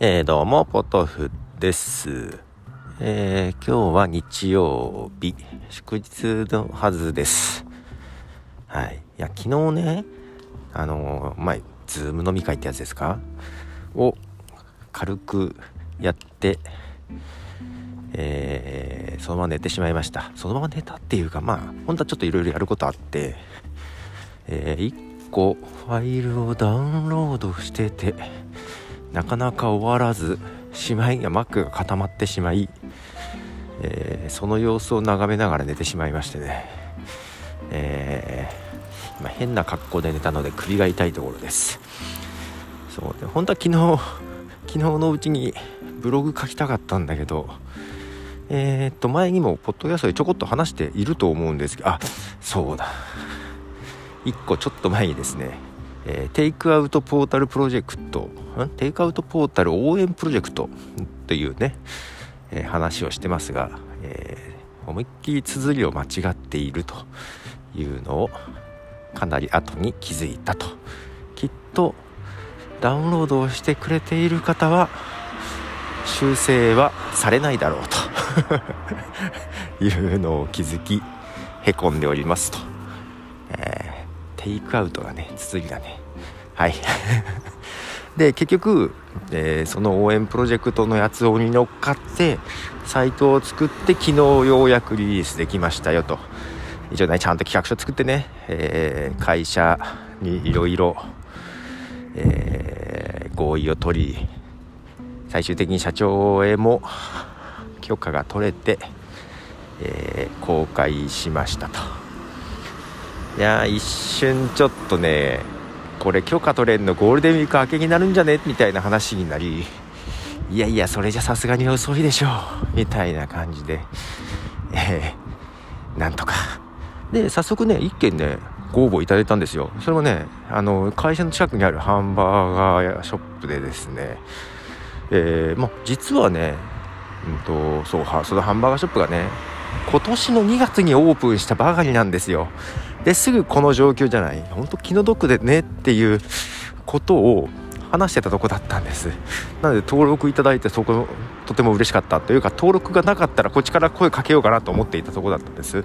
えー、どうも、ポトフです。えー、今日は日曜日、祝日のはずです。はい。いや、昨日ね、あのー、まあ、ズーム飲み会ってやつですか？を軽くやって、えー、そのまま寝てしまいました。そのまま寝たっていうか、まあ、本当はちょっといろいろやることあって、えー、1個ファイルをダウンロードしてて、なかなか終わらずしまいが Mac が固まってしまい、えー、その様子を眺めながら寝てしまいましてね、えー、今変な格好で寝たので首が痛いところです。そうで本当は昨日昨日のうちにブログ書きたかったんだけどえー、っと前にもポッドキャストでちょこっと話していると思うんですけどあそうだ。1個ちょっと前にですねえー、テイクアウトポータルプロジェクト、テイクアウトポータル応援プロジェクトというね、えー、話をしてますが、えー、思いっきり綴りを間違っているというのをかなり後に気づいたと。きっとダウンロードをしてくれている方は修正はされないだろうと いうのを気づきへこんでおりますと。テイクアウトがね綴りがね。はい。で結局、えー、その応援プロジェクトのやつをに乗っかってサイトを作って昨日ようやくリリースできましたよと。一応ねちゃんと企画書作ってね、えー、会社にいろいろ合意を取り最終的に社長へも許可が取れて、えー、公開しましたと。いや一瞬ちょっとねこれ許可取れんのゴールデンウィーク明けになるんじゃねみたいな話になりいやいやそれじゃさすがに遅いでしょうみたいな感じでえー、なんとか。で早速ね1件ねご応募いただいたんですよ。それもねあの会社の近くにあるハンバーガーショップでですねえー、ま実はね、うんと、そうそのハンバーガーショップがね今年の2月にオープンしたばかりなんですよ。ですぐこの状況じゃない？本当気の毒でねっていうことを話してたとこだったんです。なので登録いただいてそことても嬉しかったというか登録がなかったらこっちから声かけようかなと思っていたとこだったんです。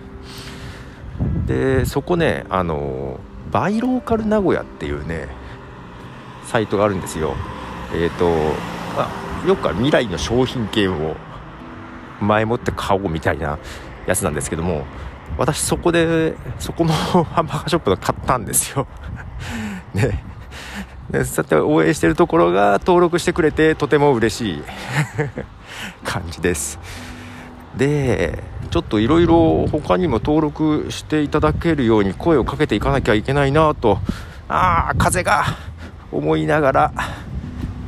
でそこねあのバイローカル名古屋っていうねサイトがあるんですよ。えっ、ー、とあよくある未来の商品券を前もって買おうみたいなやつなんですけども私そこでそこの ハンバーガーショップで買ったんですよ。ね。でそうやって応援してるところが登録してくれてとても嬉しい。感じです。でちょっといろいろ他にも登録していただけるように声をかけていかなきゃいけないなとああ風が思いながら、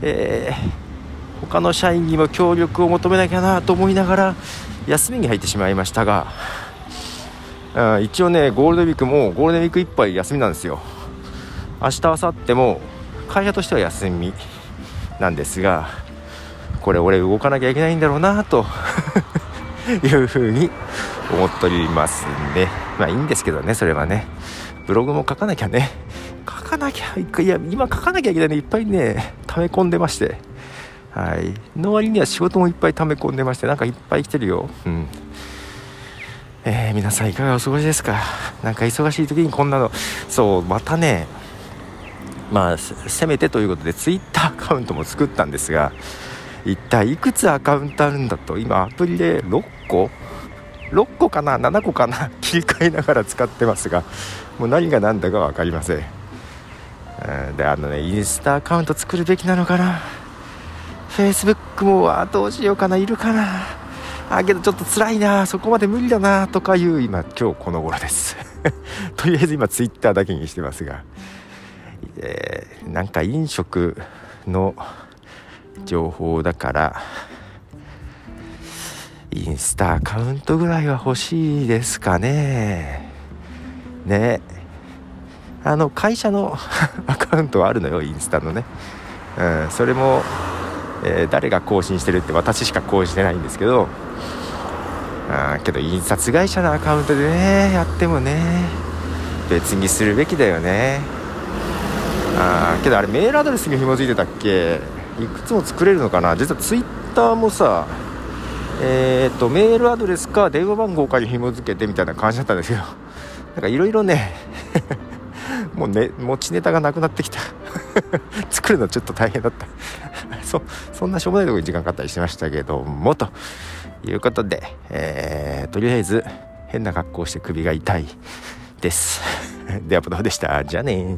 えー、他の社員にも協力を求めなきゃなと思いながら休みに入ってしまいましたがあ一応ねゴールデンウィークもゴールデンウィークいっぱい休みなんですよ。明日明後日も会社としては休みなんですがこれ俺動かなきゃいけないんだろうなと いうふうに思っておりますねまあいいんですけどねそれはね。ブログも書かなきゃね。書かなきゃいや今書かなきゃいけないのいっぱいね溜め込んでまして。はい。の割には仕事もいっぱい溜め込んでましてなんかいっぱい来てるよ。うん。えー、皆さんいかがお過ごしですか？なんか忙しい時にこんなの。そうまたねまあせめてということでツイッターアカウントも作ったんですが一体いくつアカウントあるんだと。今アプリで6個？6個かな？7個かな？切り替えながら使ってますがもう何が何だか分かりません。であのねインスタアカウント作るべきなのかな？Facebook もどうしようかな？いるかな？あけどちょっと辛いなそこまで無理だなとかいう今今日この頃です。とりあえず今ツイッターだけにしてますが、えー、なんか飲食の情報だからインスタアカウントぐらいは欲しいですかね。ね。あの会社の アカウントはあるのよインスタのね、うん、それも、えー、誰が更新してるって私しか更新してないんですけどあけど印刷会社のアカウントでねやってもね別にするべきだよね。あけどあれメールアドレスに紐付いてたっけ？いくつも作れるのかな？実はツイッターもさえーと、メールアドレスか電話番号かに紐付けてみたいな感じだったんですけど なんかいろいろね もうね持ちネタがなくなってきた。作るのちょっと大変だった。そそんなしょうもないところに時間かかったりしてましたけどもと。いうことで、えー、とりあえず変な格好をして首が痛いです。ではどうでした。じゃあね